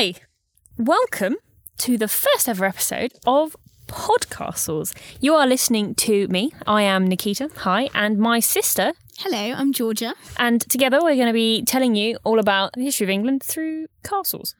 Hi, welcome to the first ever episode of Podcastles. You are listening to me. I am Nikita. Hi, and my sister. Hello, I'm Georgia. And together we're going to be telling you all about the history of England through castles.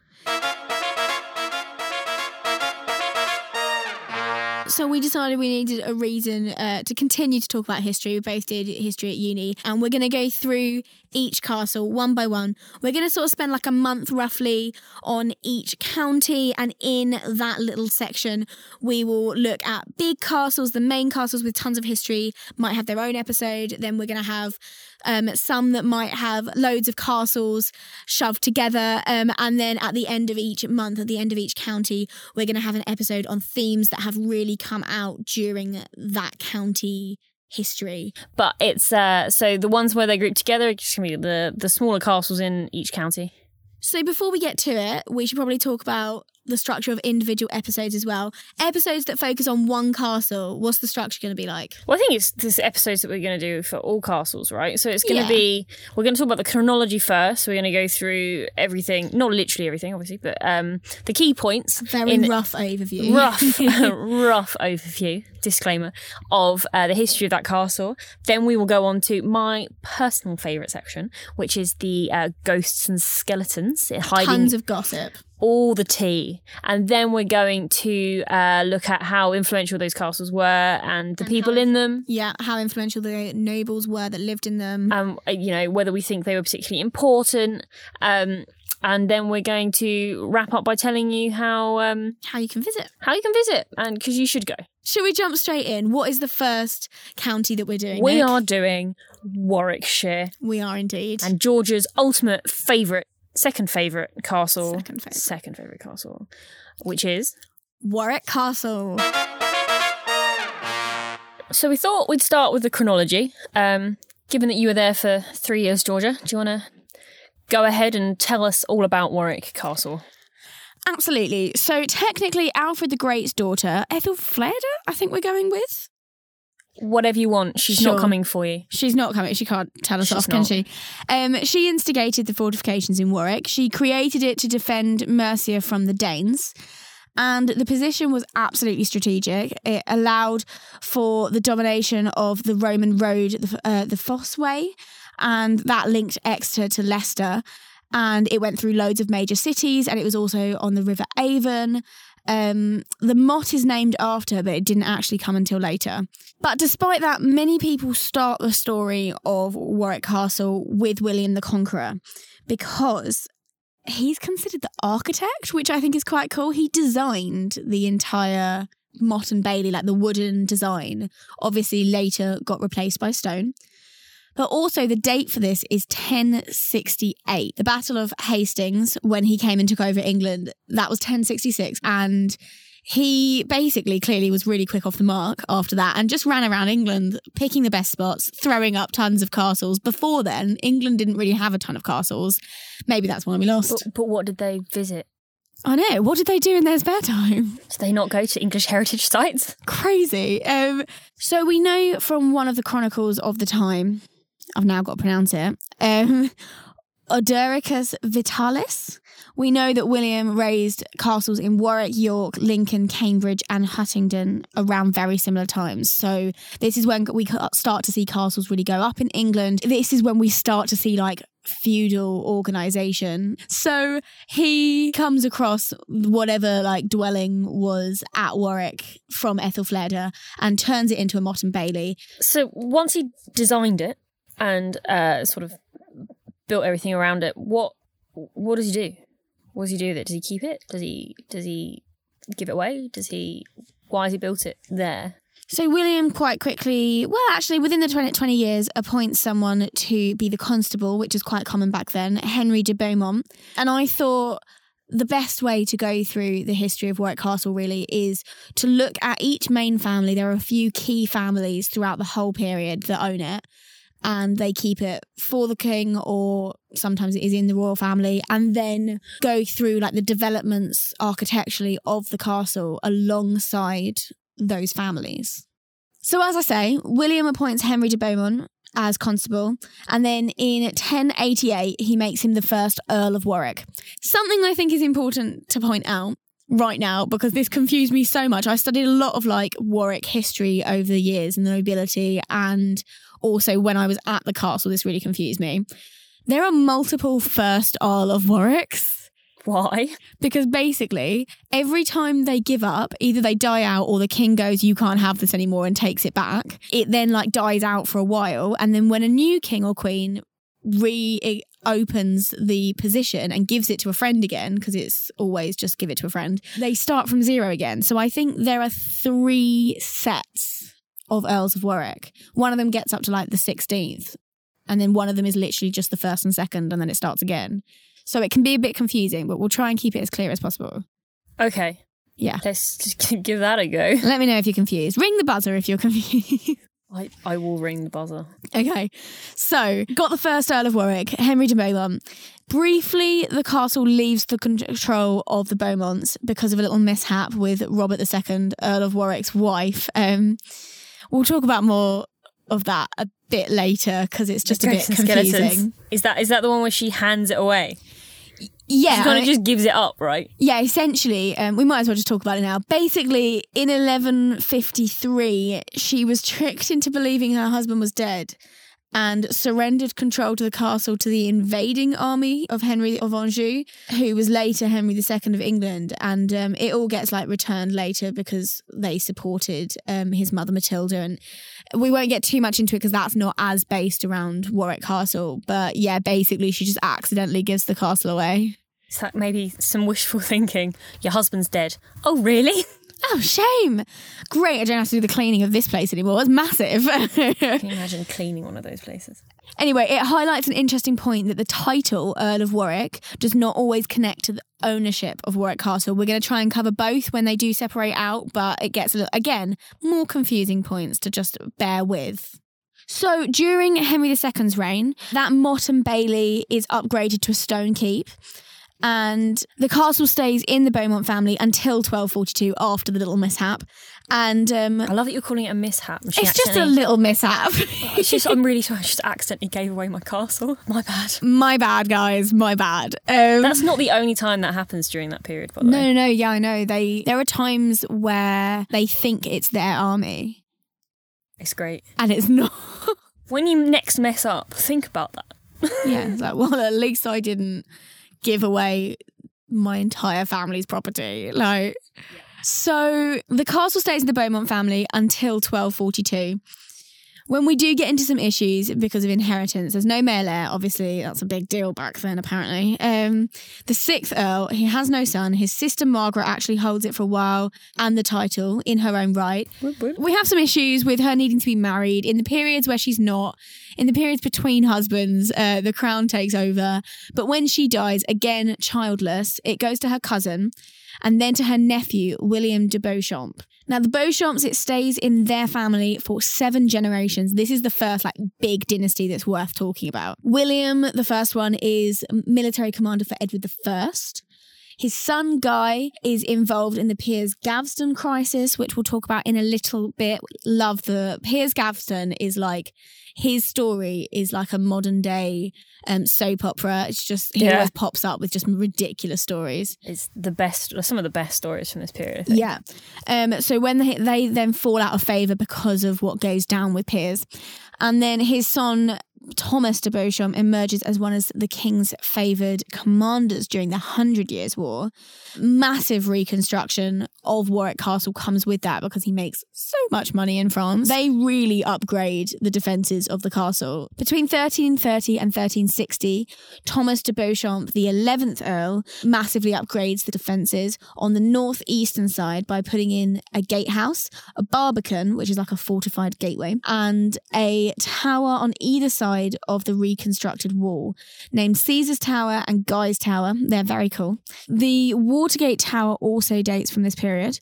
So we decided we needed a reason uh, to continue to talk about history. We both did history at uni, and we're going to go through each castle one by one. We're going to sort of spend like a month roughly on each county, and in that little section, we will look at big castles, the main castles with tons of history, might have their own episode. Then we're going to have um, some that might have loads of castles shoved together. Um, and then at the end of each month, at the end of each county, we're going to have an episode on themes that have really come out during that county history. But it's uh, so the ones where they group together just going to be the, the smaller castles in each county. So before we get to it, we should probably talk about the structure of individual episodes as well. Episodes that focus on one castle, what's the structure going to be like? Well, I think it's this episodes that we're going to do for all castles, right? So it's going to Yeah. be we're going to talk about the chronology first. We're going to go through everything, not literally everything, obviously, but um, the key points. Very in rough overview. rough, rough overview. Disclaimer of uh, the history of that castle. Then we will go on to my personal favourite section, which is the uh, ghosts and skeletons hiding Tons of gossip. All the tea. And then we're going to uh, look at how influential those castles were and the people in them. Yeah, how influential the nobles were that lived in them. Um, you know, whether we think they were particularly important. Um, and then we're going to wrap up by telling you how um, how you can visit. how you can visit, and because you should go. Should we jump straight in? What is the first county that we're doing? We Nick? are doing Warwickshire We are indeed. and Georgia's ultimate favourite, second favourite castle, Second favourite. second favourite castle, which is. Warwick Castle. So we thought we'd start with the chronology. Um, given that you were there for three years, Georgia, do you want to go ahead and tell us all about Warwick Castle? Absolutely. So technically, Alfred the Great's daughter, Ethelfleda, I think we're going with. Whatever you want, she's not coming for you. She's not coming. She can't tell us She's off, can she? Um, she instigated the fortifications in Warwick. She created it to defend Mercia from the Danes. And the position was absolutely strategic. It allowed for the domination of the Roman road, the, uh, the Fosse Way, and that linked Exeter to Leicester. And it went through loads of major cities, and it was also on the River Avon. Um, the Motte is named after, but it didn't actually come until later. But despite that, many people start the story of Warwick Castle with William the Conqueror because he's considered the architect, which I think is quite cool. He designed the entire Motte and Bailey, like the wooden design. Obviously, later got replaced by stone. But also, the date for this is 1068. The Battle of Hastings, when he came and took over England, that was 1066. And he basically clearly was really quick off the mark after that and just ran around England picking the best spots, throwing up tons of castles. Before then, England didn't really have a ton of castles. Maybe that's why we lost. But, but what did they visit? I know. What did they do in their spare time? Did they not go to English heritage sites? Crazy. Um, so we know from one of the chronicles of the time, I've now got to pronounce it, um, Vitalis. We know that William raised castles in Warwick, York, Lincoln, Cambridge, and Huntingdon around very similar times. So this is when we start to see castles really go up in England. This is when we start to see like feudal organization. So he comes across whatever like dwelling was at Warwick from Ethelfleda and turns it into a Motte and Bailey. So once he designed it and uh, sort of built everything around it, what what does he do? What does he do with it? Does he keep it? Does he does he give it away? Does he why has he built it there? So William quite quickly, well, actually within the 20, 20 years, appoints someone to be the constable, which is quite common back then, Henry de Beaumont. And I thought the best way to go through the history of Warwick Castle really is to look at each main family. There are a few key families throughout the whole period that own it. And they keep it for the king, or sometimes it is in the royal family, and then go through like the developments architecturally of the castle alongside those families. So, as I say, William appoints Henry de Beaumont as constable. And then in 1088, he makes him the first Earl of Warwick. Something I think is important to point out right now because this confused me so much. I studied a lot of like Warwick history over the years and the nobility, and also when I was at the castle, this really confused me. There are multiple first Earl of Warwicks Why? because basically every time they give up, either they die out or the king goes, "You can't have this anymore," and takes it back. It then like dies out for a while, and then when a new king or queen reopens the position and gives it to a friend again because it's always just give it to a friend they start from zero again so i think there are three sets of earls of warwick one of them gets up to like the 16th and then one of them is literally just the first and second and then it starts again so it can be a bit confusing but we'll try and keep it as clear as possible Okay. Yeah. Let's just give that a go. let me know if you're confused ring the buzzer if you're confused I, I will ring the buzzer. Okay, so got the first Earl of Warwick, Henry de Beaumont. Briefly, the castle leaves the control of the Beaumonts because of a little mishap with Robert II, Earl of Warwick's wife. Um, we'll talk about more of that a bit later because it's just a bit confusing. skeletons. Is that is that the one where she hands it away? Yeah, She kind of just gives it up, right? Yeah, essentially, um, we might as well just talk about it now. Basically, in 1153, she was tricked into believing her husband was dead and surrendered control to the castle to the invading army of Henry of Anjou, who was later Henry II of England. And um, it all gets like returned later because they supported um, his mother Matilda. And we won't get too much into it because that's not as based around Warwick Castle. But yeah, basically, she just accidentally gives the castle away. Is that maybe some wishful thinking? Your husband's dead. Oh, really? Oh, shame. Great. I don't have to do the cleaning of this place anymore. It's massive. Can you imagine cleaning one of those places? anyway, it highlights an interesting point that the title, Earl of Warwick, does not always connect to the ownership of Warwick Castle. We're going to try and cover both when they do separate out, but it gets, a little, again, more confusing points to just bear with. So during Henry II's reign, that Motte and Bailey is upgraded to a stone keep. And the castle stays in the Beaumont family until 1242 after the little mishap. And um, I love that you're calling it a mishap. She it's just a little mishap. It's just, I'm really sorry. I just accidentally gave away my castle. My bad. my bad, guys. My bad. Um, That's not the only time that happens during that period, by the no, way. no, no. Yeah, I know. They there are times where they think it's their army, It's great. and it's not. When you next mess up, think about that. yeah, it's like well, at least I didn't give away my entire family's property. Like, so the castle stays in the Beaumont family until 1242. When we do get into some issues because of inheritance, there's no male heir. Obviously, that's a big deal back then, apparently. Um, the sixth Earl, he has no son. His sister Margaret actually holds it for a while and the title in her own right. We have some issues with her needing to be married in the periods where she's not. In the periods between husbands, uh, the crown takes over. But when she dies, again childless, it goes to her cousin and then to her nephew, William de Beauchamp. Now, the Beauchamps, it stays in their family for seven generations. This is the first like big dynasty that's worth talking about. William, the first one, is military commander for Edward First. His son Guy is involved in the Piers Gaveston crisis, which we'll talk about in a little bit. Love the Piers Gaveston is like his story is like a modern day um, soap opera. It's just he Yeah. always pops up with just ridiculous stories. It's the best, some of the best stories from this period. I think. Yeah. Um, so when they, they then fall out of favour because of what goes down with Piers. And then his son, Thomas de Beauchamp, emerges as one of the king's favoured commanders during the Hundred Years' War. Massive reconstruction of Warwick Castle comes with that because he makes so much money in France. They really upgrade the defences of the castle. Between 1330 and 1360, Thomas de Beauchamp, the 11th Earl, massively upgrades the defences on the northeastern side by putting in a gatehouse, a barbican, which is like a fortified gateway, and a tower on either side of the reconstructed wall, named Caesar's Tower and Guy's Tower. They're very cool. The Watergate Tower also dates from this period.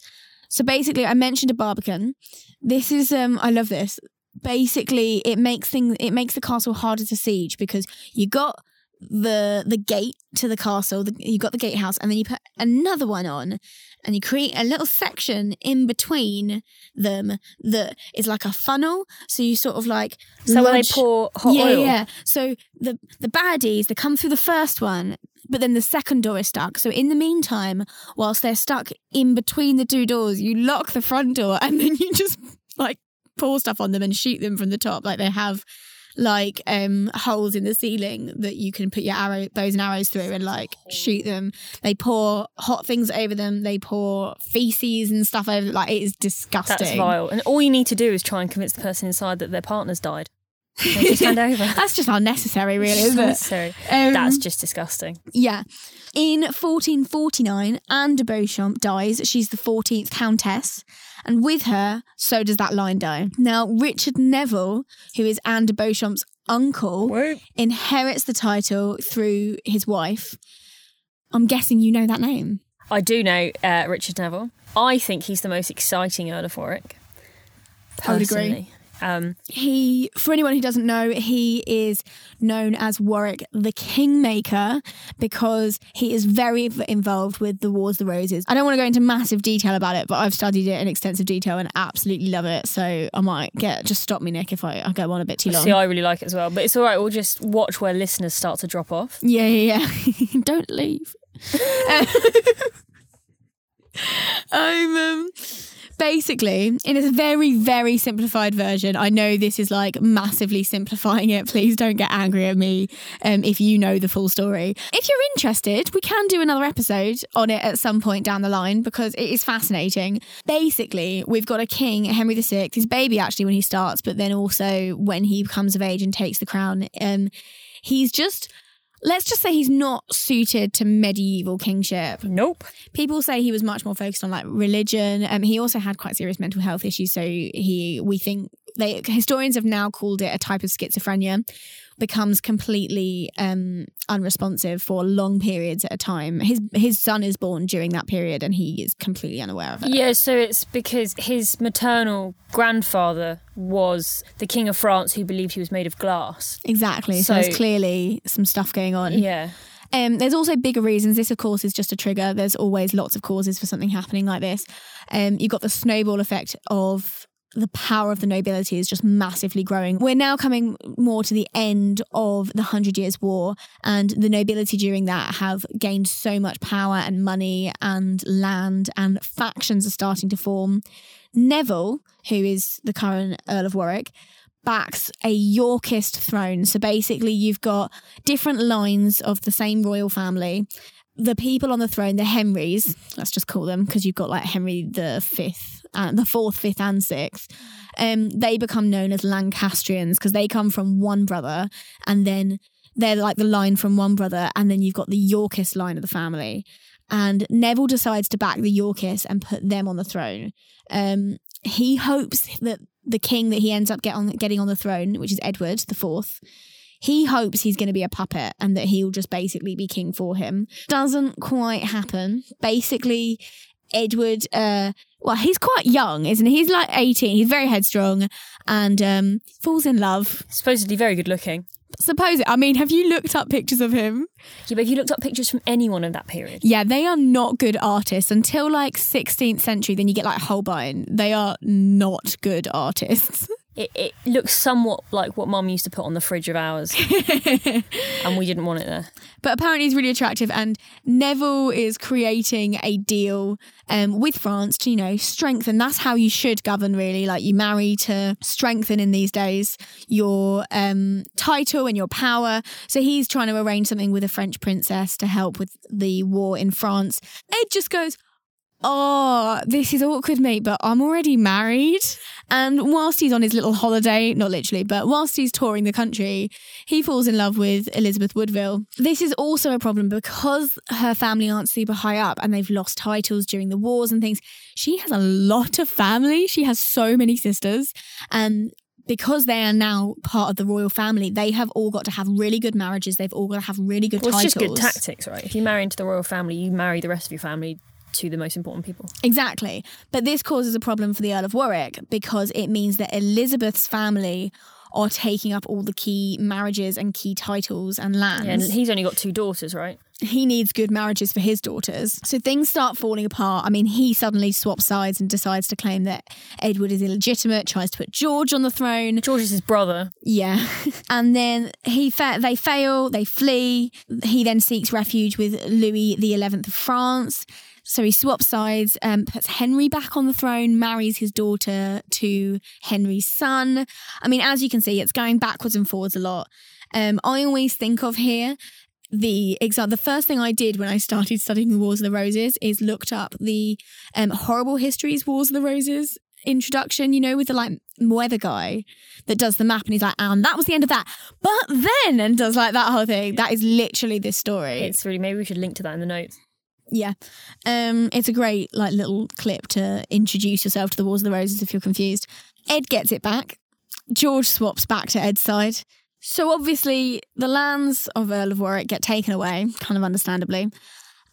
So basically, I mentioned a barbican. This is um, I love this. Basically, it makes things it makes the castle harder to siege because you got the the gate to the castle. The, you got the gatehouse, and then you put another one on, and you create a little section in between them that is like a funnel. So you sort of like So where they pour hot yeah, oil. yeah. So the the baddies they come through the first one, but then the second door is stuck. So in the meantime, whilst they're stuck in between the two doors, you lock the front door and then you just like pour stuff on them and shoot them from the top. Like they have like um holes in the ceiling that you can put your arrow bows and arrows through and like shoot them. They pour hot things over them. They pour feces and stuff over. Like it is disgusting. That's vile. And all you need to do is try and convince the person inside that their partner's died. Just hand over. That's just unnecessary, really, isn't it? Um, That's just disgusting. Yeah. In 1449, Anne de Beauchamp dies. She's the 14th Countess. And with her, so does that line die. Now, Richard Neville, who is Anne de Beauchamp's uncle, Whoop. inherits the title through his wife. I'm guessing you know that name. I do know uh, Richard Neville. I think he's the most exciting Earl of Warwick. I would agree. Um, He, for anyone who doesn't know, he is known as Warwick the Kingmaker because he is very involved with the Wars of the Roses. I don't want to go into massive detail about it, but I've studied it in extensive detail and absolutely love it. So I might get just stop me, Nick, if I, I go on a bit too long. see, I really like it as well. But it's all right. We'll just watch where listeners start to drop off. Yeah, yeah, yeah. Don't leave. I'm um, basically in a very, very simplified version. I know this is like massively simplifying it. Please don't get angry at me um, if you know the full story. If you're interested, we can do another episode on it at some point down the line because it is fascinating. Basically, we've got a king, Henry VI, his baby actually when he starts, but then also when he comes of age and takes the crown. Um, he's just let's just say he's not suited to medieval kingship. Nope. People say he was much more focused on like religion. Um, he also had quite serious mental health issues. So he, we think they historians have now called it a type of schizophrenia. Becomes completely um, unresponsive for long periods at a time. His his son is born during that period, and he is completely unaware of it. Yeah, so it's because his maternal grandfather was the King of France who believed he was made of glass. Exactly. So, So- there's clearly some stuff going on. Yeah. Um, there's also bigger reasons. This, of course, is just a trigger. There's always lots of causes for something happening like this. Um, you've got the snowball effect of the power of the nobility is just massively growing. We're now coming more to the end of the Hundred Years' War, and the nobility during that have gained so much power and money and land, and factions are starting to form. Neville, who is the current Earl of Warwick, backs a Yorkist throne. So basically, you've got different lines of the same royal family. The people on the throne, the Henrys, let's just call them, because you've got like Henry the fifth, and the fourth, fifth, and sixth. Um, they become known as Lancastrians because they come from one brother, and then they're like the line from one brother, and then you've got the Yorkist line of the family. And Neville decides to back the Yorkists and put them on the throne. Um, he hopes that the king that he ends up get on, getting on the throne, which is Edward the Fourth, he hopes he's going to be a puppet and that he'll just basically be king for him. Doesn't quite happen. Basically, Edward, uh, well, he's quite young, isn't he? He's like 18. He's very headstrong and um, falls in love. Supposedly very good looking. Suppose it. I mean, have you looked up pictures of him? Yeah, but if you looked up pictures from anyone of that period, Yeah, they are not good artists until like 16th century. Then you get like Holbein. They are not good artists. it, it looks somewhat like what mum used to put on the fridge of ours, and we didn't want it there. But apparently he's really attractive, and Neville is creating a deal um, with France to, you know, strengthen. That's how you should govern, really. Like you marry to strengthen in these days your um, title and your power. So he's trying to arrange something with a French princess to help with the war in France. Ed just goes, Oh, this is awkward, mate, but I'm already married. And whilst he's on his little holiday, not literally, but whilst he's touring the country, he falls in love with Elizabeth Woodville. This is also a problem because her family aren't super high up and they've lost titles during the wars and things. She has a lot of family. She has so many sisters. And because they are now part of the royal family, they have all got to have really good marriages. They've all got to have really good Well, it's titles. just good tactics, right? If you marry into the royal family, you marry the rest of your family to the most important people. Exactly. But this causes a problem for the Earl of Warwick because it means that Elizabeth's family are taking up all the key marriages and key titles and lands. Yeah, and he's only got two daughters, right? he needs good marriages for his daughters. So things start falling apart. I mean, he suddenly swaps sides and decides to claim that Edward is illegitimate, tries to put George on the throne. George is his brother. Yeah. and then he fa- they fail, they flee. He then seeks refuge with Louis the 11th of France. So he swaps sides, um, puts Henry back on the throne, marries his daughter to Henry's son. I mean, as you can see, it's going backwards and forwards a lot. Um, I always think of here the example the first thing i did when i started studying the wars of the roses is looked up the um, horrible histories wars of the roses introduction you know with the like weather guy that does the map and he's like and that was the end of that but then and does like that whole thing that is literally this story It's really maybe we should link to that in the notes. Yeah. Um it's a great like little clip to introduce yourself to the wars of the roses if you're confused. Ed gets it back. George swaps back to ed's side. So obviously, the lands of Earl of Warwick get taken away, kind of understandably,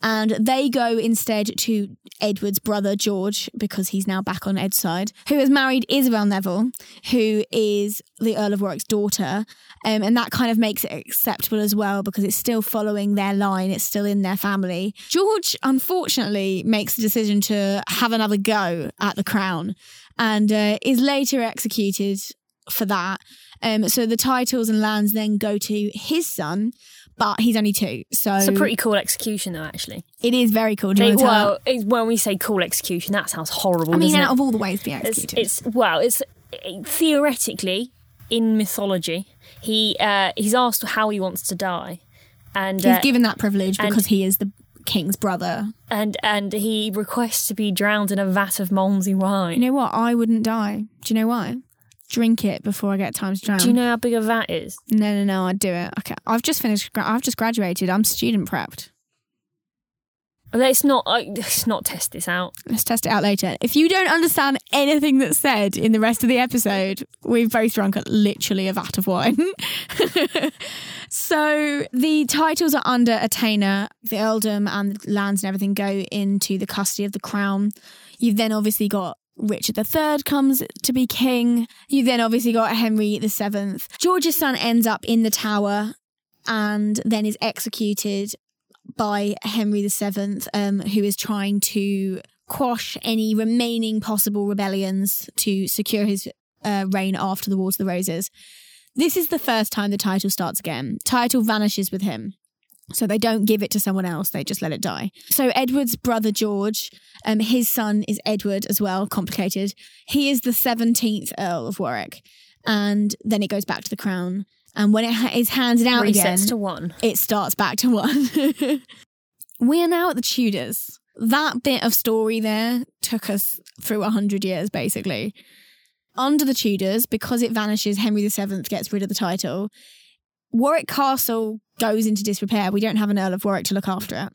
and they go instead to Edward's brother George because he's now back on Ed's side, who has married Isabel Neville, who is the Earl of Warwick's daughter, um, and that kind of makes it acceptable as well because it's still following their line, it's still in their family. George, unfortunately, makes the decision to have another go at the crown, and uh, is later executed for that. Um, so the titles and lands then go to his son, but he's only two. So It's a pretty cool execution, though. Actually, it is very cool. Do you They- want to tell- well, it's, when we say cool execution, that sounds horrible. I mean, out it? of all the ways to be it's, executed, it's well, it's theoretically in mythology. He uh, he's asked how he wants to die, and he's uh, given that privilege and- because he is the king's brother. and and he requests to be drowned in a vat of Malmsey wine. You know what? I wouldn't die. Do you know why? Drink it before I get time to drown. Do you know how big a vat is? No, no, no. I'd do it. Okay, I've just finished. gra- I've just graduated. I'm student prepped. Let's not uh, let's not test this out. Let's test it out later. If you don't understand anything that's said in the rest of the episode, we've both drunk literally a vat of wine. so the titles are under attainder, the earldom and the lands and everything go into the custody of the crown. You've then obviously got Richard III comes to be king. You then obviously got Henry VII. George's son ends up in the tower and then is executed by Henry VII, um, who is trying to quash any remaining possible rebellions to secure his uh, reign after the Wars of the Roses. This is the first time the title starts again. Title vanishes with him. So they don't give it to someone else, they just let it die. So Edward's brother George, um, his son is Edward as well, complicated. He is the 17th Earl of Warwick. And then it goes back to the crown. And when it ha- is handed out again, Resets to one. it starts back to one. we are now at the Tudors. That bit of story there took us through a hundred years, basically. Under the Tudors, because it vanishes, Henry VII gets rid of the title. Warwick Castle goes into disrepair. We don't have an Earl of Warwick to look after it.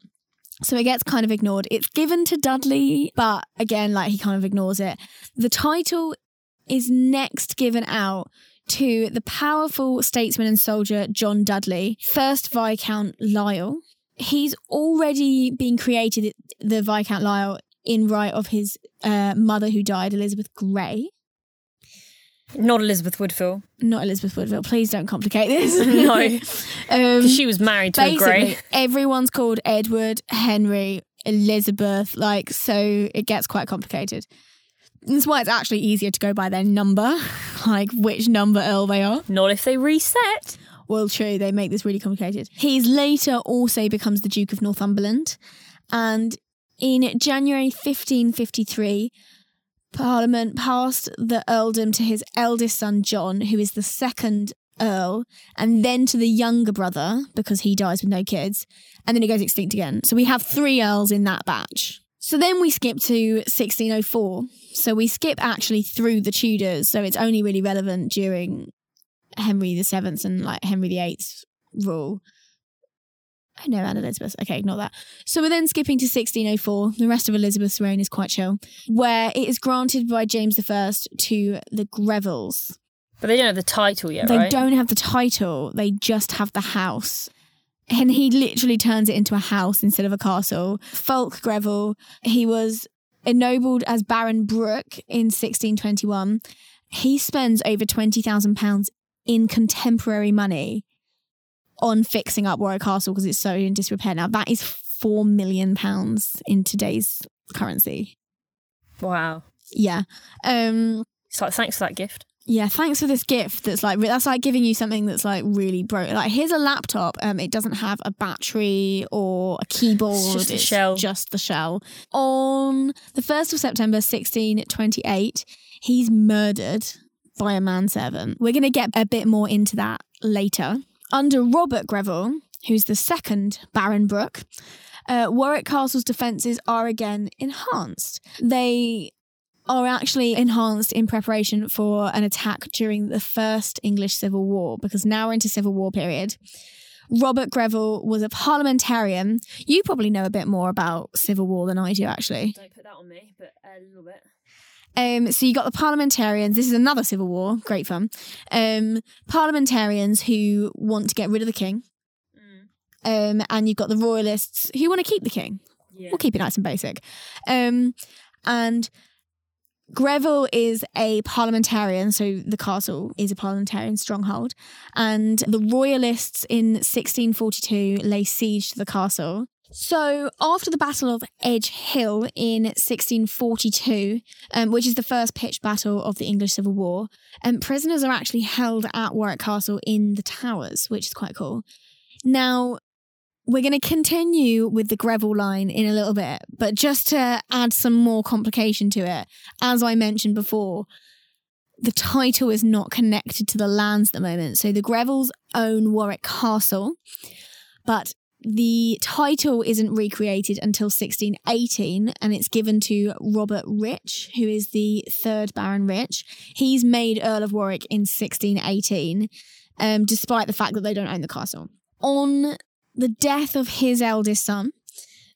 So it gets kind of ignored. It's given to Dudley, but again, like he kind of ignores it. The title is next given out to the powerful statesman and soldier John Dudley, first Viscount Lisle. He's already been created the Viscount Lisle in right of his uh, mother who died, Elizabeth Grey. Not Elizabeth Woodville. Not Elizabeth Woodville. Please don't complicate this. No. um, she was married to a Grey. everyone's called Edward, Henry, Elizabeth. Like, so it gets quite complicated. That's why it's actually easier to go by their number, like which number Earl they are. Not if they reset. Well, true, they make this really complicated. He's later also becomes the Duke of Northumberland. And in January 1553, Parliament passed the earldom to his eldest son, John, who is the second Earl, and then to the younger brother, because he dies with no kids, and then he goes extinct again. So we have three Earls in that batch. So then we skip to 1604. So we skip actually through the Tudors. So it's only really relevant during Henry Seventh and like Henry Eighth's rule. Oh no, Anne Elizabeth. Okay, ignore that. So we're then skipping to 1604. The rest of Elizabeth's reign is quite chill, where it is granted by James I to the Grevilles. But they don't have the title yet, they right? don't have the title; they just have the house. And he literally turns it into a house instead of a castle. Fulk Greville, he was ennobled as Baron Brooke in 1621. He spends over £20,000 in contemporary money on fixing up Warwick Castle because it's so in disrepair now. That is four million pounds in today's currency. Wow. Yeah. Um It's like thanks for that gift. yeah, thanks for this gift that's like that's like giving you something that's like really broke. Like here's a laptop. Um it doesn't have a battery or a keyboard. It's just the shell. Just the shell. On the 1st of September 1628, he's murdered by a manservant. We're going to get a bit more into that later. Under Robert Greville, who's the second Baron Brooke, uh, Warwick Castle's defences are again enhanced. They are actually enhanced in preparation for an attack during the First English Civil War, because now we're into Civil War period. Robert Greville was a parliamentarian. You probably know a bit more about Civil War than I do, actually. Don't put that on me, but a little bit. Um, so you got the parliamentarians. This is another civil war. Great fun. Um, parliamentarians who want to get rid of the king, um, and you've got the royalists who want to keep the king. Yeah. We'll keep it nice and basic. Um, and Greville is a parliamentarian, so the castle is a parliamentarian stronghold. And the royalists in 1642 lay siege to the castle. So after the Battle of Edge Hill in 1642, um, which is the first pitched battle of the English Civil War, um, prisoners are actually held at Warwick Castle in the towers, which is quite cool. Now, we're going to continue with the Greville line in a little bit, but just to add some more complication to it, as I mentioned before, the title is not connected to the lands at the moment. So the Grevilles own Warwick Castle, but the title isn't recreated until 1618 and it's given to Robert Rich, who is the third Baron Rich. He's made Earl of Warwick in 1618, um, despite the fact that they don't own the castle. On the death of his eldest son,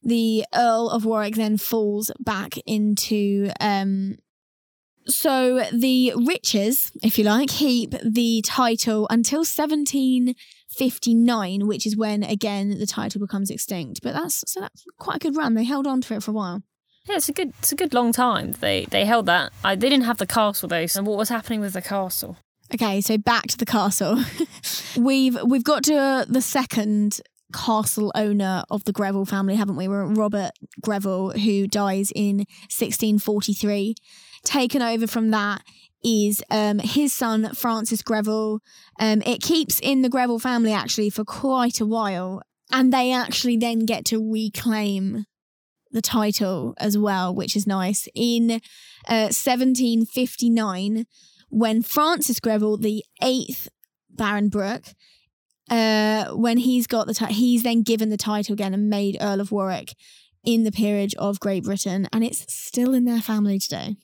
the Earl of Warwick then falls back into. Um, so the riches, if you like, keep the title until 1759, which is when again the title becomes extinct. But that's so that's quite a good run. They held on to it for a while. Yeah, it's a good it's a good long time. They they held that. I, they didn't have the castle though. So what was happening with the castle? Okay, so back to the castle. we've we've got to the second castle owner of the Greville family, haven't we? We're Robert Greville, who dies in 1643. Taken over from that is um, his son Francis Greville. Um, it keeps in the Greville family actually for quite a while, and they actually then get to reclaim the title as well, which is nice. In uh, 1759, when Francis Greville, the eighth Baron Brooke, uh, when he's got the title, he's then given the title again and made Earl of Warwick in the peerage of Great Britain, and it's still in their family today.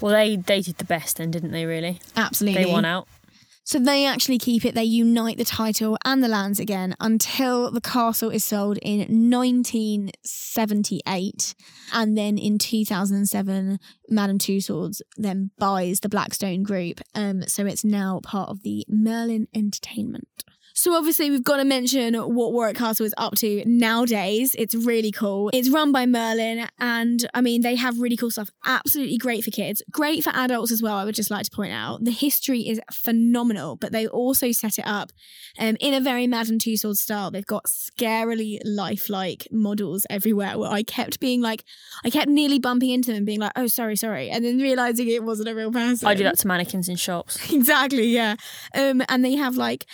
Well, they they did the best then, didn't they? Really, Absolutely, they won out. So they actually keep it. They unite the title and the lands again until the castle is sold in 1978. And then in 2007, Madame Tussauds then buys the Blackstone Group. Um, so it's now part of the Merlin Entertainment. So obviously we've got to mention what Warwick Castle is up to nowadays. It's really cool. It's run by Merlin and I mean they have really cool stuff. Absolutely great for kids. Great for adults as well, I would just like to point out. The history is phenomenal, but they also set it up um, in a very Madame Tussauds style. They've got scarily lifelike models everywhere where I kept being like I kept nearly bumping into them and being like, oh sorry, sorry, and then realizing it wasn't a real person. I do that to mannequins in shops. Exactly, yeah. Um, and they have like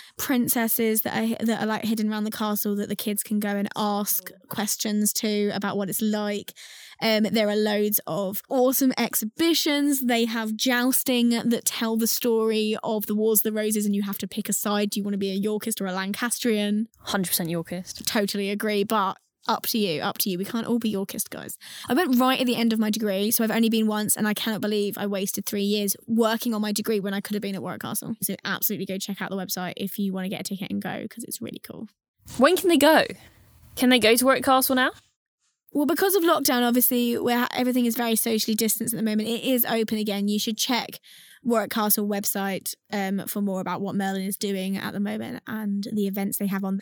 that are that are like hidden around the castle that the kids can go and ask questions to about what it's like. Um, there are loads of awesome exhibitions. They have jousting that tell the story of the Wars of the Roses, and you have to pick a side. Do you want to be a Yorkist or a Lancastrian? Hundred percent Yorkist. Totally agree, but up to you, up to you. We can't all be Yorkist, guys. I went right at the end of my degree, so I've only been once, and I cannot believe I wasted three years working on my degree when I could have been at Warwick Castle. So absolutely go check out the website if you want to get a ticket and go because it's really cool. When can they go? Can they go to Warwick Castle now? Well, because of lockdown, obviously, where everything is very socially distanced at the moment, it is open again. You should check Warwick Castle website um, for more about what Merlin is doing at the moment and the events they have on.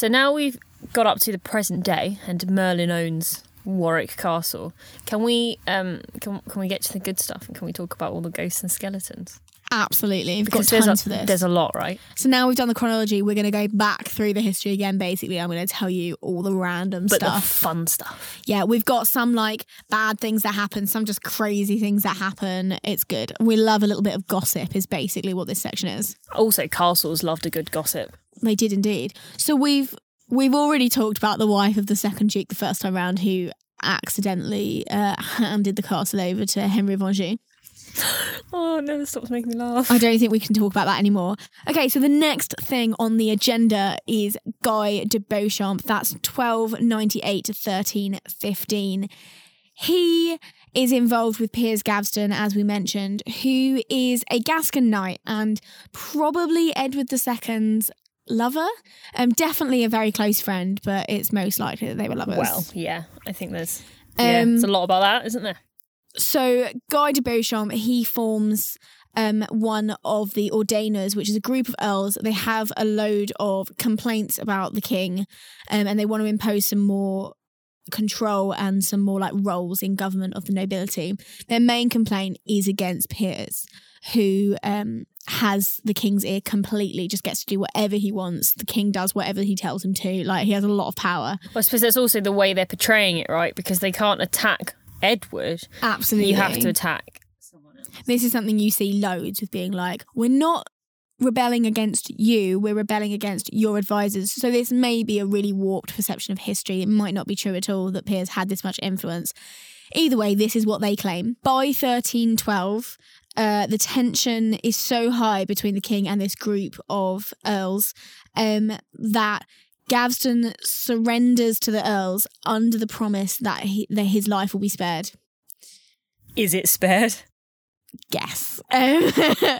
So now we've got up to the present day, and Merlin owns Warwick Castle. Can we um can can we get to the good stuff and can we talk about all the ghosts and skeletons? Absolutely. We've got Because there's tons a, for this. there's a lot, right? So now we've done the chronology, we're going to go back through the history again. Basically, I'm going to tell you all the random stuff. But the stuff. fun stuff. yeah, we've got some like bad things that happen, some just crazy things that happen. It's good. We love a little bit of gossip, is basically what this section is. Also, castles loved a good gossip. They did indeed. So we've we've already talked about the wife of the second duke the first time round, who accidentally uh, handed the castle over to Henry of Anjou. Oh, it never stops making me laugh. I don't think we can talk about that anymore. Okay, so the next thing on the agenda is Guy de Beauchamp. That's 1298 to 1315. He is involved with Piers Gaveston, as we mentioned, who is a Gascon knight and probably Edward II's lover. Um, definitely a very close friend, but it's most likely that they were lovers. Well, yeah, I think there's yeah, Um, there's a lot about that, isn't there? so Guy de Beauchamp, he forms um, one of the Ordainers, which is a group of earls. They have a load of complaints about the king, um, and they want to impose some more control and some more like roles in government of the nobility. Their main complaint is against Piers, who um, has the king's ear completely, just gets to do whatever he wants. The king does whatever he tells him to. Like he has a lot of power. Well, I suppose that's also the way they're portraying it, right? Because they can't attack Edward. Absolutely, You have to attack someone else. this is something you see loads with being like, we're not rebelling against you, we're rebelling against your advisors. So this may be a really warped perception of history. It might not be true at all that Piers had this much influence. Either way, this is what they claim. By 1312, uh, the tension is so high between the king and this group of earls um, that Gaveston surrenders to the earls under the promise that, he, that his life will be spared. Is it spared? Guess. Um,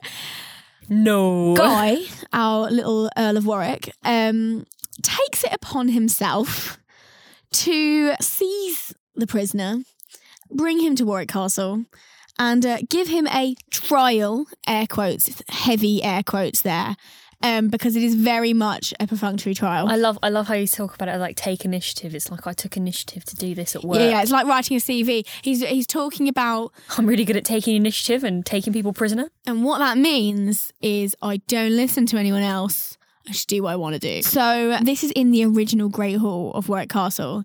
No. Guy, our little Earl of Warwick, um, takes it upon himself to seize the prisoner, bring him to Warwick Castle, and uh, give him a trial, air quotes, heavy air quotes there, um, because it is very much a perfunctory trial. I love I love how you talk about it like take initiative. It's like I took initiative to do this at work. yeah, yeah, it's like writing a CV. He's he's talking about, I'm really good at taking initiative and taking people prisoner. and what that means is I don't listen to anyone else. I just do what I want to do. So this is in the original Great Hall of Warwick Castle,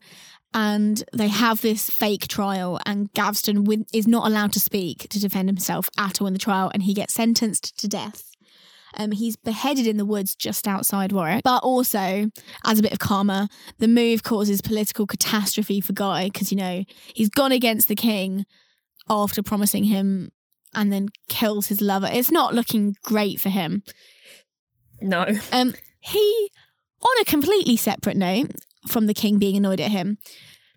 and they have this fake trial, and Gaveston win- is not allowed to speak to defend himself at all in the trial, and he gets sentenced to death. Um, he's beheaded in the woods just outside Warwick. But also, as a bit of karma, the move causes political catastrophe for Guy because, you know, he's gone against the king after promising him and then kills his lover. It's not looking great for him. No. Um, he, on a completely separate note from the king being annoyed at him,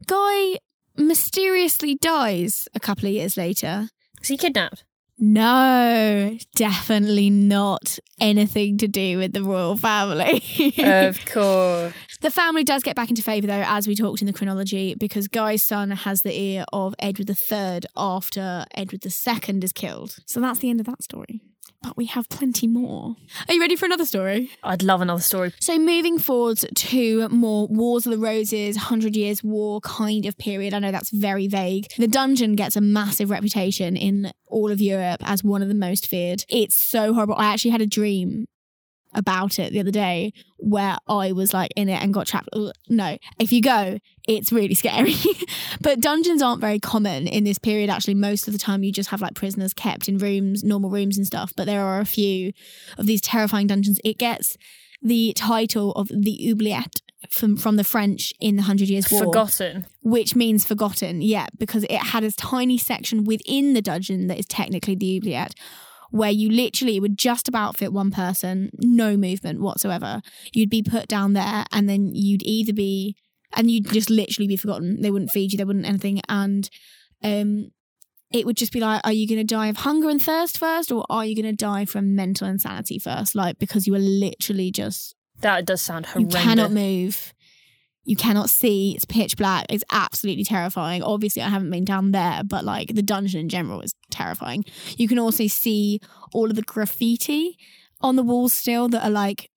Guy mysteriously dies a couple of years later. Is he kidnapped? No, definitely not anything to do with the royal family. of course. the family does get back into favour, though, as we talked in the chronology, because Guy's son has the ear of Edward III after Edward II is killed. So that's the end of that story. But we have plenty more. Are you ready for another story? I'd love another story. So moving forwards to more Wars of the Roses, Hundred Years War kind of period. I know that's very vague. The dungeon gets a massive reputation in all of Europe as one of the most feared. It's so horrible. I actually had a dream about it the other day where I was like in it and got trapped. No, if you go, it's really scary. but dungeons aren't very common in this period. Actually, most of the time you just have like prisoners kept in rooms, normal rooms and stuff. But there are a few of these terrifying dungeons. It gets the title of the oubliette from from the French in the Hundred Years' War Forgotten. which means forgotten. Yeah, because it had a tiny section within the dungeon that is technically the oubliette, where you literally would just about fit one person, no movement whatsoever. You'd be put down there, and then you'd either be, and you'd just literally be forgotten. They wouldn't feed you, they wouldn't anything, and um. It would just be like, are you going to die of hunger and thirst first, or are you going to die from mental insanity first? Like, because you were literally just That does sound horrendous. you cannot move. You cannot see. It's pitch black. It's absolutely terrifying. Obviously, I haven't been down there, but like the dungeon in general is terrifying. You can also see all of the graffiti on the walls still that are like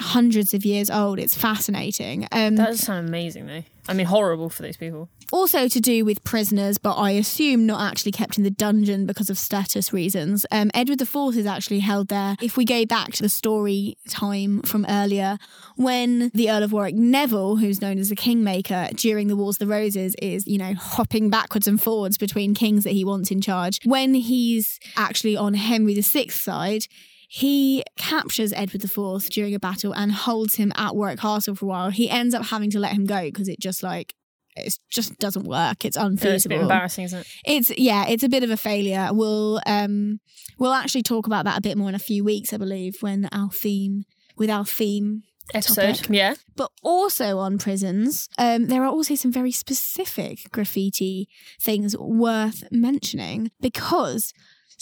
hundreds of years old. It's fascinating. Um, That does sound amazing, though. I mean, horrible for these people. also to do with prisoners, but I assume not actually kept in the dungeon because of status reasons. Um, Edward IV is actually held there. If we go back to the story time from earlier, when the Earl of Warwick Neville, who's known as the Kingmaker during the Wars of the Roses, is, you know, hopping backwards and forwards between kings that he wants in charge, when he's actually on Henry VI's side, he captures Edward IV during a battle and holds him at Warwick Castle for a while. He ends up having to let him go because it just like it just doesn't work. It's So it's a bit embarrassing, isn't it? It's yeah, it's a bit of a failure. We'll um we'll actually talk about that a bit more in a few weeks, I believe, when our theme with our theme Episode. Topic. Yeah. but also on prisons, um, there are also some very specific graffiti things worth mentioning because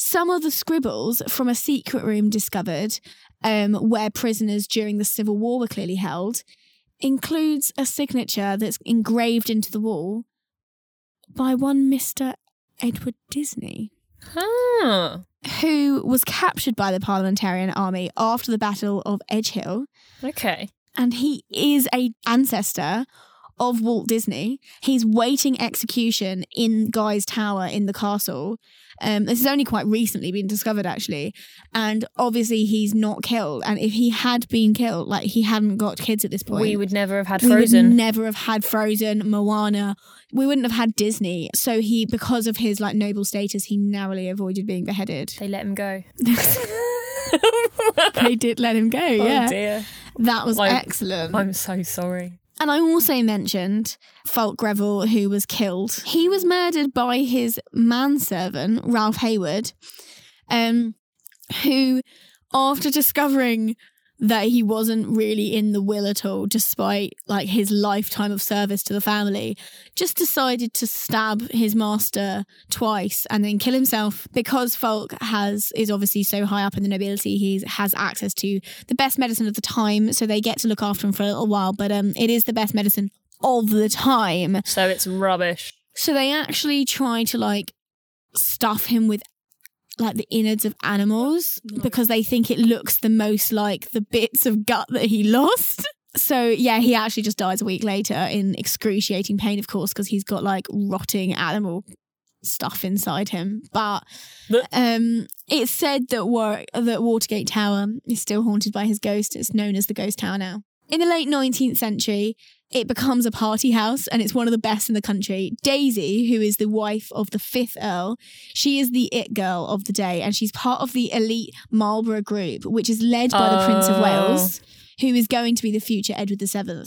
some of the scribbles from a secret room discovered um, where prisoners during the Civil War were clearly held includes a signature that's engraved into the wall by one Mr. Edward Disney Huh. who was captured by the Parliamentarian Army after the Battle of Edgehill Okay. and he is a ancestor of Walt Disney. He's waiting execution in Guy's Tower in the castle. Um, this has only quite recently been discovered, actually, and obviously he's not killed. And if he had been killed, like he hadn't got kids at this point, We would never have had we would Frozen. never have had Frozen, Moana. We wouldn't have had Disney. So he, because of his like noble status, he narrowly avoided being beheaded. they let him go. they did let him go. Yeah, Oh dear. that was excellent. I'm so sorry. And I also mentioned Fulke Greville, who was killed. He was murdered by his manservant, Ralph Haywood, um, who, after discovering that he wasn't really in the will at all, despite like his lifetime of service to the family, just decided to stab his master twice and then kill himself because Fulke has is obviously so high up in the nobility. He has access to the best medicine of the time, so they get to look after him for a little while. But um, it is the best medicine of the time. So it's rubbish. So they actually try to like stuff him with like the innards of animals because they think it looks the most like the bits of gut that he lost. So yeah, he actually just dies a week later in excruciating pain, of course, because he's got like rotting animal stuff inside him. But um, it's said that War- that Watergate Tower is still haunted by his ghost. It's known as the Ghost Tower now. In the late 19th century, it becomes a party house and it's one of the best in the country. Daisy, who is the wife of the fifth Earl, she is the it girl of the day and she's part of the elite Marlborough group, which is led by the Prince of Oh. Wales, who is going to be the future Edward VII.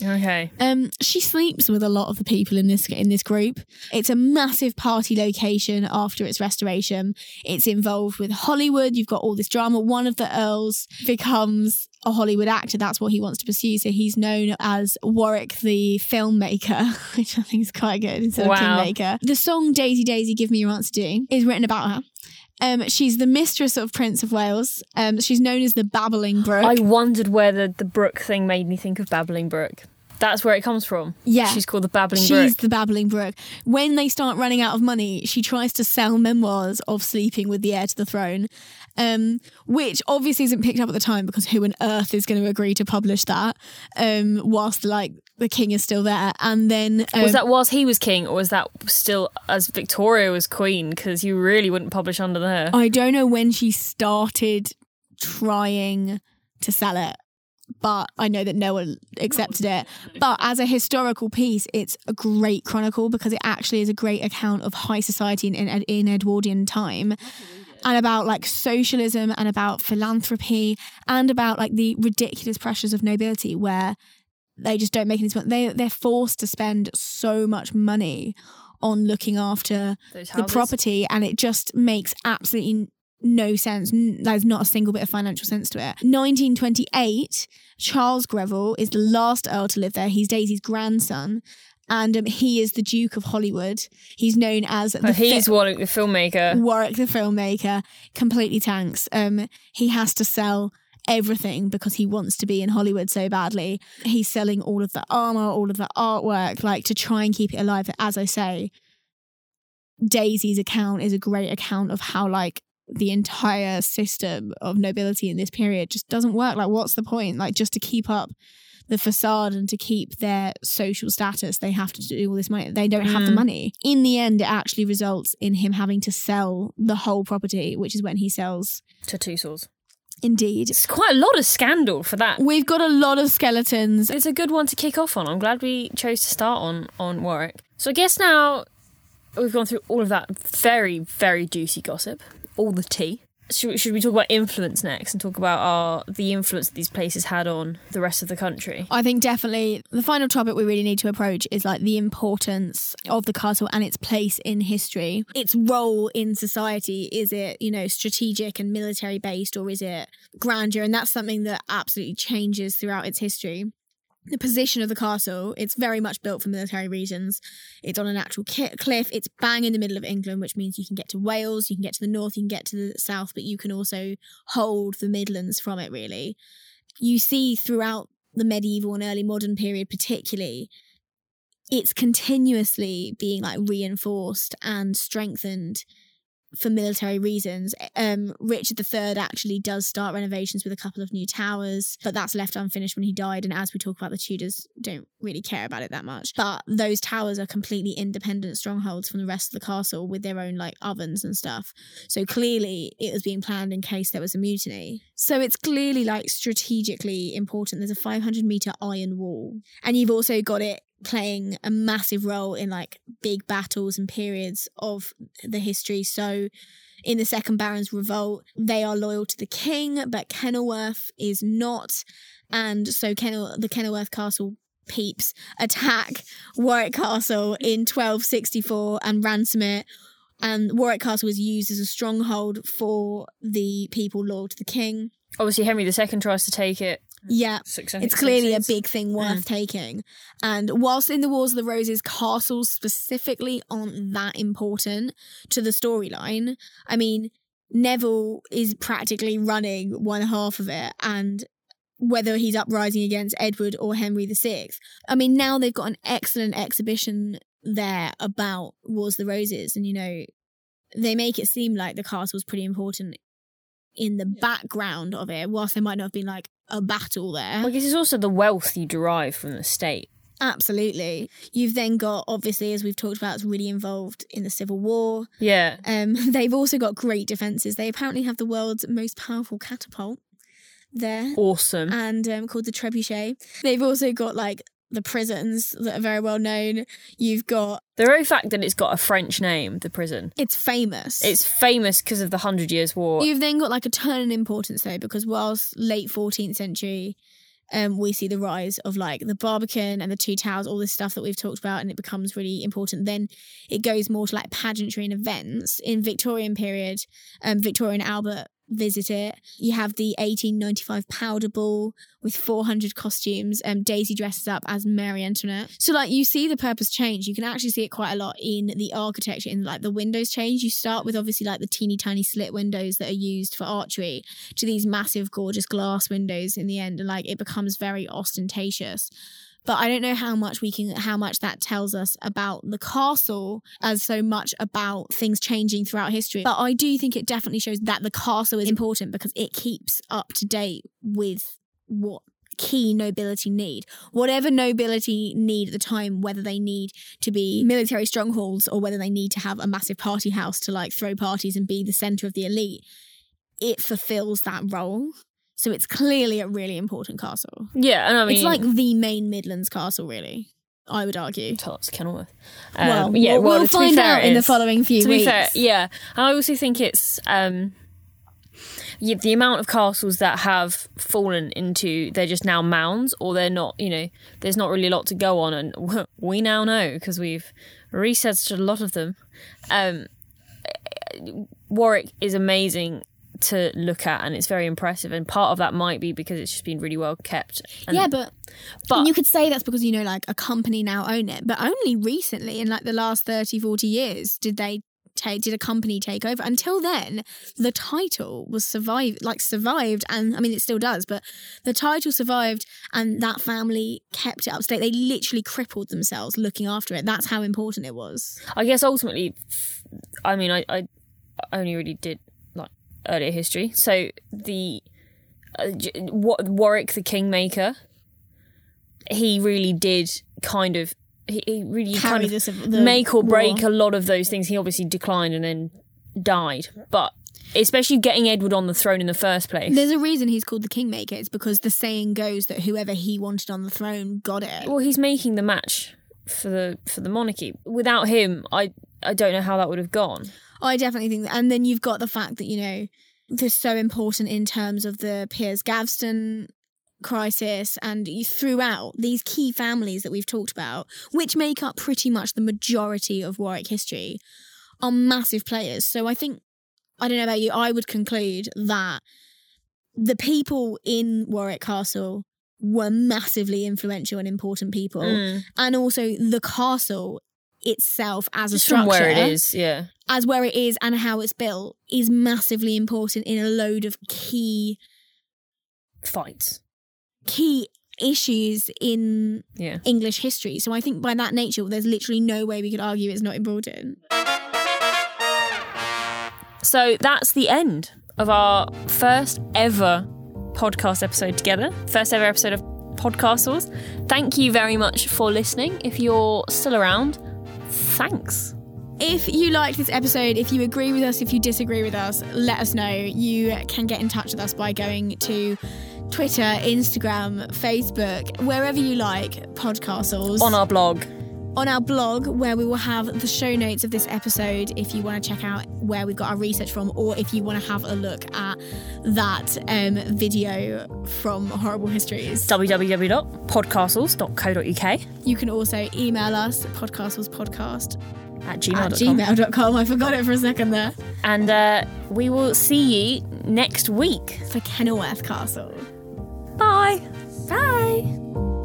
Okay. Um, she sleeps with a lot of the people in this in this group. It's a massive party location after its restoration. It's involved with Hollywood. You've got all this drama. One of the earls becomes a Hollywood actor. That's what he wants to pursue. So he's known as Warwick the filmmaker, which I think is quite good instead Wow. of kingmaker. The song Daisy Daisy Give Me Your Answer Do is written about her. Um, she's the mistress of Prince of Wales. Um, she's known as the Babbling Brook. I wondered where the, the brook thing made me think of Babbling Brook. That's where it comes from. yeah. She's called the Babbling She's Brook. She's the babbling brook. When they start running out of money, she tries to sell memoirs of sleeping with the heir to the throne, um, which obviously isn't picked up at the time because who on earth is going to agree to publish that um, whilst like the king is still there? And then um, was that whilst he was king, or was that still as Victoria was queen? Because you really wouldn't publish under her. I don't know when she started trying to sell it. But I know that no one accepted it. But as a historical piece, it's a great chronicle because it actually is a great account of high society in, in, in Edwardian time and about like socialism and about philanthropy and about like the ridiculous pressures of nobility where they just don't make any sense. They, they're forced to spend so much money on looking after the property and it just makes absolutely no sense. There's not a single bit of financial sense to it. 1928, Charles Greville is the last Earl to live there. He's Daisy's grandson. And um, he is the Duke of Hollywood. He's known as the Oh, he's fi- Warwick, the filmmaker. Warwick, the filmmaker. Completely tanks. Um, he has to sell everything because he wants to be in Hollywood so badly. He's selling all of the armor, all of the artwork, like to try and keep it alive. As I say, Daisy's account is a great account of how like the entire system of nobility in this period just doesn't work. Like, what's the point? Like, just to keep up the facade and to keep their social status, they have to do all this money. They don't have the Mm. money. In the end, it actually results in him having to sell the whole property, which is when he sells. To Tussauds. Indeed. It's quite a lot of scandal for that. We've got a lot of skeletons. It's a good one to kick off on. I'm glad we chose to start on on Warwick. So I guess now we've gone through all of that very very juicy gossip, all the tea. Should, should we talk about influence next and talk about our the influence that these places had on the rest of the country? I think definitely the final topic we really need to approach is like the importance of the castle and its place in history. Its role in society. Is it, you know, strategic and military based or is it grandeur? And that's something that absolutely changes throughout its history. The position of the castle, it's very much built for military reasons. It's on a natural ki- cliff. It's bang in the middle of England, which means you can get to Wales, you can get to the north, you can get to the south, but you can also hold the Midlands from it, really. You see throughout the medieval and early modern period, particularly, it's continuously being like reinforced and strengthened for military reasons. Um, Richard III actually does start renovations with a couple of new towers, but that's left unfinished when he died. And as we talk about, the Tudors don't really care about it that much. But those towers are completely independent strongholds from the rest of the castle with their own like ovens and stuff. So clearly it was being planned in case there was a mutiny. So it's clearly like strategically important. There's a 500 meter iron wall. And you've also got it playing a massive role in like big battles and periods of the history. So in the Second Baron's Revolt, they are loyal to the king, but Kenilworth is not. And so Kenil- the Kenilworth Castle peeps attack Warwick Castle in 1264 and ransom it. And Warwick Castle was used as a stronghold for the people loyal to the king. Obviously, Henry II tries to take it. Yeah, Success- it's clearly a big thing worth mm. taking. And whilst in the Wars of the Roses, castles specifically aren't that important to the storyline. I mean, Neville is practically running one half of it, and whether he's uprising against Edward or Henry VI. I mean, now they've got an excellent exhibition there about Wars of the Roses, and you know, they make it seem like the castle's pretty important in the background of it, whilst there might not have been like a battle there. Guess it's also the wealth you derive from the state. Absolutely. You've then got, obviously, as we've talked about, it's really involved in the Civil War. Yeah. Um, they've also got great defences. They apparently have the world's most powerful catapult there. Awesome. And um, called the trebuchet. They've also got like the prisons that are very well known. You've got The very fact that it's got a French name, the prison, it's famous. it's famous because of the Hundred Years' War. You've then got like a turn in importance though, because whilst late 14th century, um, we see the rise of like the Barbican and the Two Towers, all this stuff that we've talked about, and it becomes really important. Then it goes more to like pageantry and events. In Victorian period, um, Victoria and Albert visit it. You have the 1895 powder ball with 400 costumes. Um, Daisy dresses up as Mary Antoinette. So like you see the purpose change. You can actually see it quite a lot in the architecture. In like the windows change. You start with obviously like the teeny tiny slit windows that are used for archery to these massive gorgeous glass windows in the end, and like it becomes very ostentatious. But I don't know how much we can, how much that tells us about the castle as so much about things changing throughout history. But I do think it definitely shows that the castle is important because it keeps up to date with what key nobility need. Whatever nobility need at the time, whether they need to be military strongholds or whether they need to have a massive party house to like throw parties and be the center of the elite, it fulfills that role. So it's clearly a really important castle. yeah, and I mean, it's like the main Midlands castle, really. I would argue. us Kenilworth. well, Um, yeah, we'll, well, we'll find fair, out in the following few to weeks. be fair, yeah, and I also think it's um, yeah, the amount of castles that have fallen into they're just now mounds, or they're not. You know, there's not really a lot to go on, and we now know because we've researched a lot of them. Um, Warwick is amazing to look at, and it's very impressive. And part of that might be because it's just been really well kept. And, yeah, but, but you could say that's because, you know, like a company now own it. But only recently, in like the last 30, 40 years, did they take, did a company take over. Until then, the title was survived, like survived. And I mean, it still does, but the title survived and that family kept it up to date. They literally crippled themselves looking after it. That's how important it was. I guess ultimately, I mean, I, I only really did earlier history. So the uh, Warwick the Kingmaker, he really did kind of he, he really kind Carry of this the make or break war. a lot of those things. He obviously declined and then died, but especially getting Edward on the throne in the first place. There's a reason he's called the Kingmaker. It's because the saying goes that whoever he wanted on the throne got it. well, he's making the match for the for the monarchy. Without him, I I don't know how that would have gone. I definitely think that. And then you've got the fact that, you know, they're so important in terms of the Piers Gaveston crisis and you- throughout these key families that we've talked about, which make up pretty much the majority of Warwick history, are massive players. So I think, I don't know about you, I would conclude that the people in Warwick Castle were massively influential and important people. Mm. And also the castle itself as a structure where it is, yeah. as where it is and how it's built is massively important in a load of key Fights. key issues in Yeah. English history. So I think by that nature, there's literally no way we could argue it's not important. So that's the end of our first ever podcast episode together. First ever episode of Podcastles. Thank you very much for listening. If you're still around, thanks. If you liked this episode, if you agree with us, if you disagree with us, let us know. You can get in touch with us by going to Twitter, Instagram, Facebook, wherever you like, Podcastles. On our blog. On our blog where we will have the show notes of this episode if you want to check out where we've got our research from or if you want to have a look at that um, video from horrible histories www.podcastles.co.uk you can also email us podcastlespodcast at at gmail.com. gmail.com i forgot it for a second there And uh, we will see you next week. for kenilworth castle Bye. bye